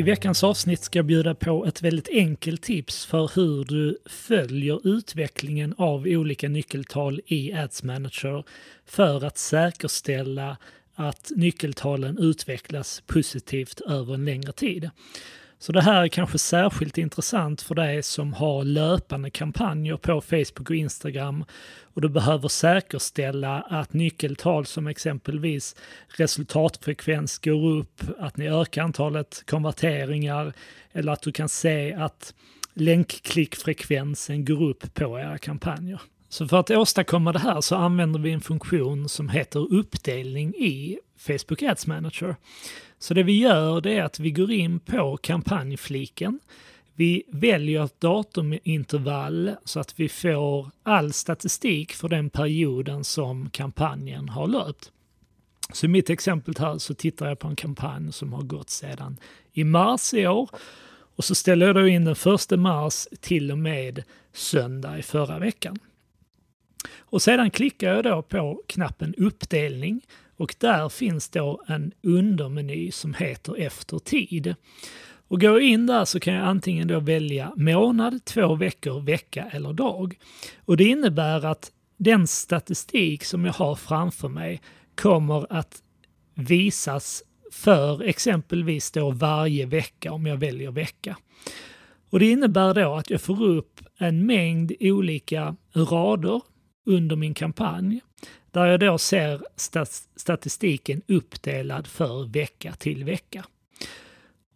I veckans avsnitt ska jag bjuda på ett väldigt enkelt tips för hur du följer utvecklingen av olika nyckeltal i Ads Manager för att säkerställa att nyckeltalen utvecklas positivt över en längre tid. Så det här är kanske särskilt intressant för dig som har löpande kampanjer på Facebook och Instagram och du behöver säkerställa att nyckeltal som exempelvis resultatfrekvens går upp, att ni ökar antalet konverteringar eller att du kan se att länkklickfrekvensen går upp på era kampanjer. Så för att åstadkomma det här så använder vi en funktion som heter uppdelning i Facebook Ads Manager. Så det vi gör det är att vi går in på kampanjfliken. Vi väljer ett datumintervall så att vi får all statistik för den perioden som kampanjen har löpt. Så i mitt exempel här så tittar jag på en kampanj som har gått sedan i mars i år och så ställer jag då in den första mars till och med söndag i förra veckan. Och sedan klickar jag då på knappen uppdelning och där finns då en undermeny som heter efter tid. Och går jag in där så kan jag antingen då välja månad, två veckor, vecka eller dag. Och det innebär att den statistik som jag har framför mig kommer att visas för exempelvis då varje vecka om jag väljer vecka. Och det innebär då att jag får upp en mängd olika rader under min kampanj där jag då ser statistiken uppdelad för vecka till vecka.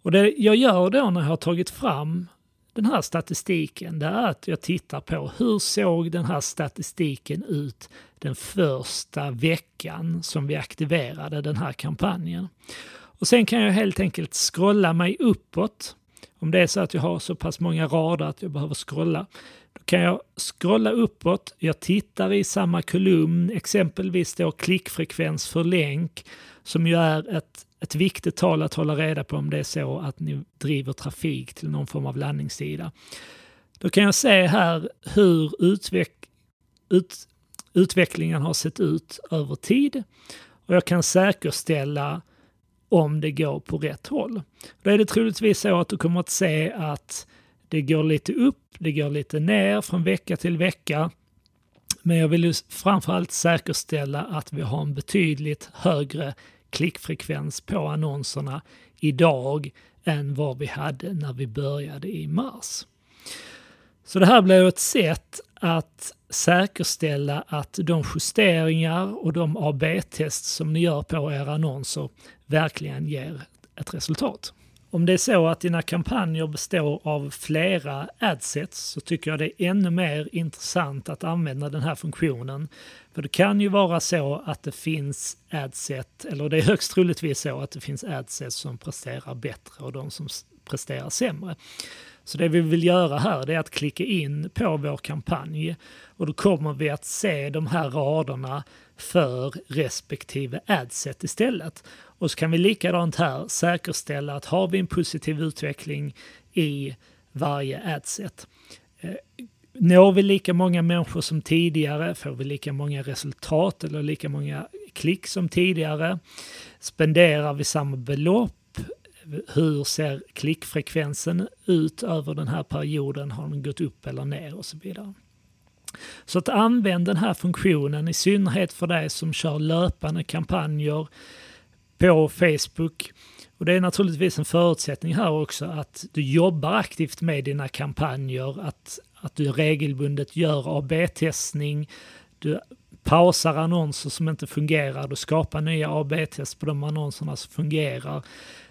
Och det jag gör då när jag har tagit fram den här statistiken, det är att jag tittar på hur såg den här statistiken ut den första veckan som vi aktiverade den här kampanjen. Och sen kan jag helt enkelt scrolla mig uppåt. Om det är så att jag har så pass många rader att jag behöver scrolla, kan jag scrolla uppåt, jag tittar i samma kolumn, exempelvis då klickfrekvens för länk, som ju är ett, ett viktigt tal att hålla reda på om det är så att ni driver trafik till någon form av landningssida. Då kan jag se här hur utveck, ut, utvecklingen har sett ut över tid och jag kan säkerställa om det går på rätt håll. Då är det troligtvis så att du kommer att se att det går lite upp, det går lite ner från vecka till vecka. Men jag vill ju framförallt säkerställa att vi har en betydligt högre klickfrekvens på annonserna idag än vad vi hade när vi började i mars. Så det här blir ett sätt att säkerställa att de justeringar och de AB-test som ni gör på era annonser verkligen ger ett resultat. Om det är så att dina kampanjer består av flera adsets så tycker jag det är ännu mer intressant att använda den här funktionen. För det kan ju vara så att det finns adset, eller det är högst troligtvis så att det finns adsets som presterar bättre och de som presterar sämre. Så det vi vill göra här är att klicka in på vår kampanj och då kommer vi att se de här raderna för respektive adset istället. Och så kan vi likadant här säkerställa att har vi en positiv utveckling i varje adset. Eh, når vi lika många människor som tidigare? Får vi lika många resultat eller lika många klick som tidigare? Spenderar vi samma belopp? Hur ser klickfrekvensen ut över den här perioden? Har den gått upp eller ner och så vidare. Så att använd den här funktionen, i synnerhet för dig som kör löpande kampanjer på Facebook. Och det är naturligtvis en förutsättning här också att du jobbar aktivt med dina kampanjer, att, att du regelbundet gör AB-testning, du pausar annonser som inte fungerar, du skapar nya AB-test på de annonserna som fungerar.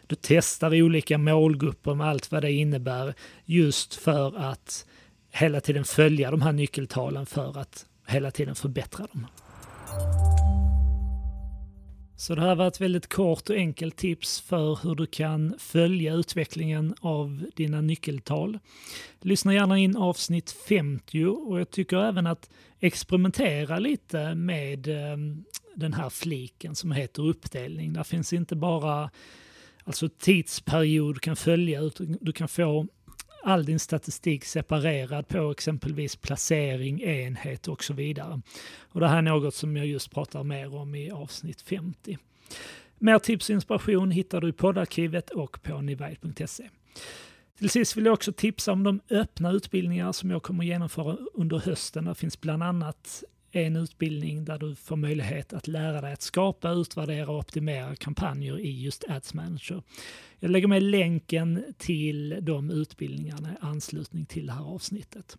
Du testar olika målgrupper med allt vad det innebär just för att hela tiden följa de här nyckeltalen för att hela tiden förbättra dem. Så det här var ett väldigt kort och enkelt tips för hur du kan följa utvecklingen av dina nyckeltal. Lyssna gärna in avsnitt 50 och jag tycker även att experimentera lite med eh, den här fliken som heter uppdelning. Där finns inte bara alltså tidsperiod du kan följa utan du kan få all din statistik separerad på exempelvis placering, enhet och så vidare. Och det här är något som jag just pratar mer om i avsnitt 50. Mer tips och inspiration hittar du i poddarkivet och på nivide.se. Till sist vill jag också tipsa om de öppna utbildningar som jag kommer genomföra under hösten. Det finns bland annat en utbildning där du får möjlighet att lära dig att skapa, utvärdera och optimera kampanjer i just Ads Manager. Jag lägger med länken till de utbildningarna i anslutning till det här avsnittet.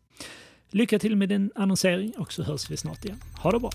Lycka till med din annonsering och så hörs vi snart igen. Ha det bra!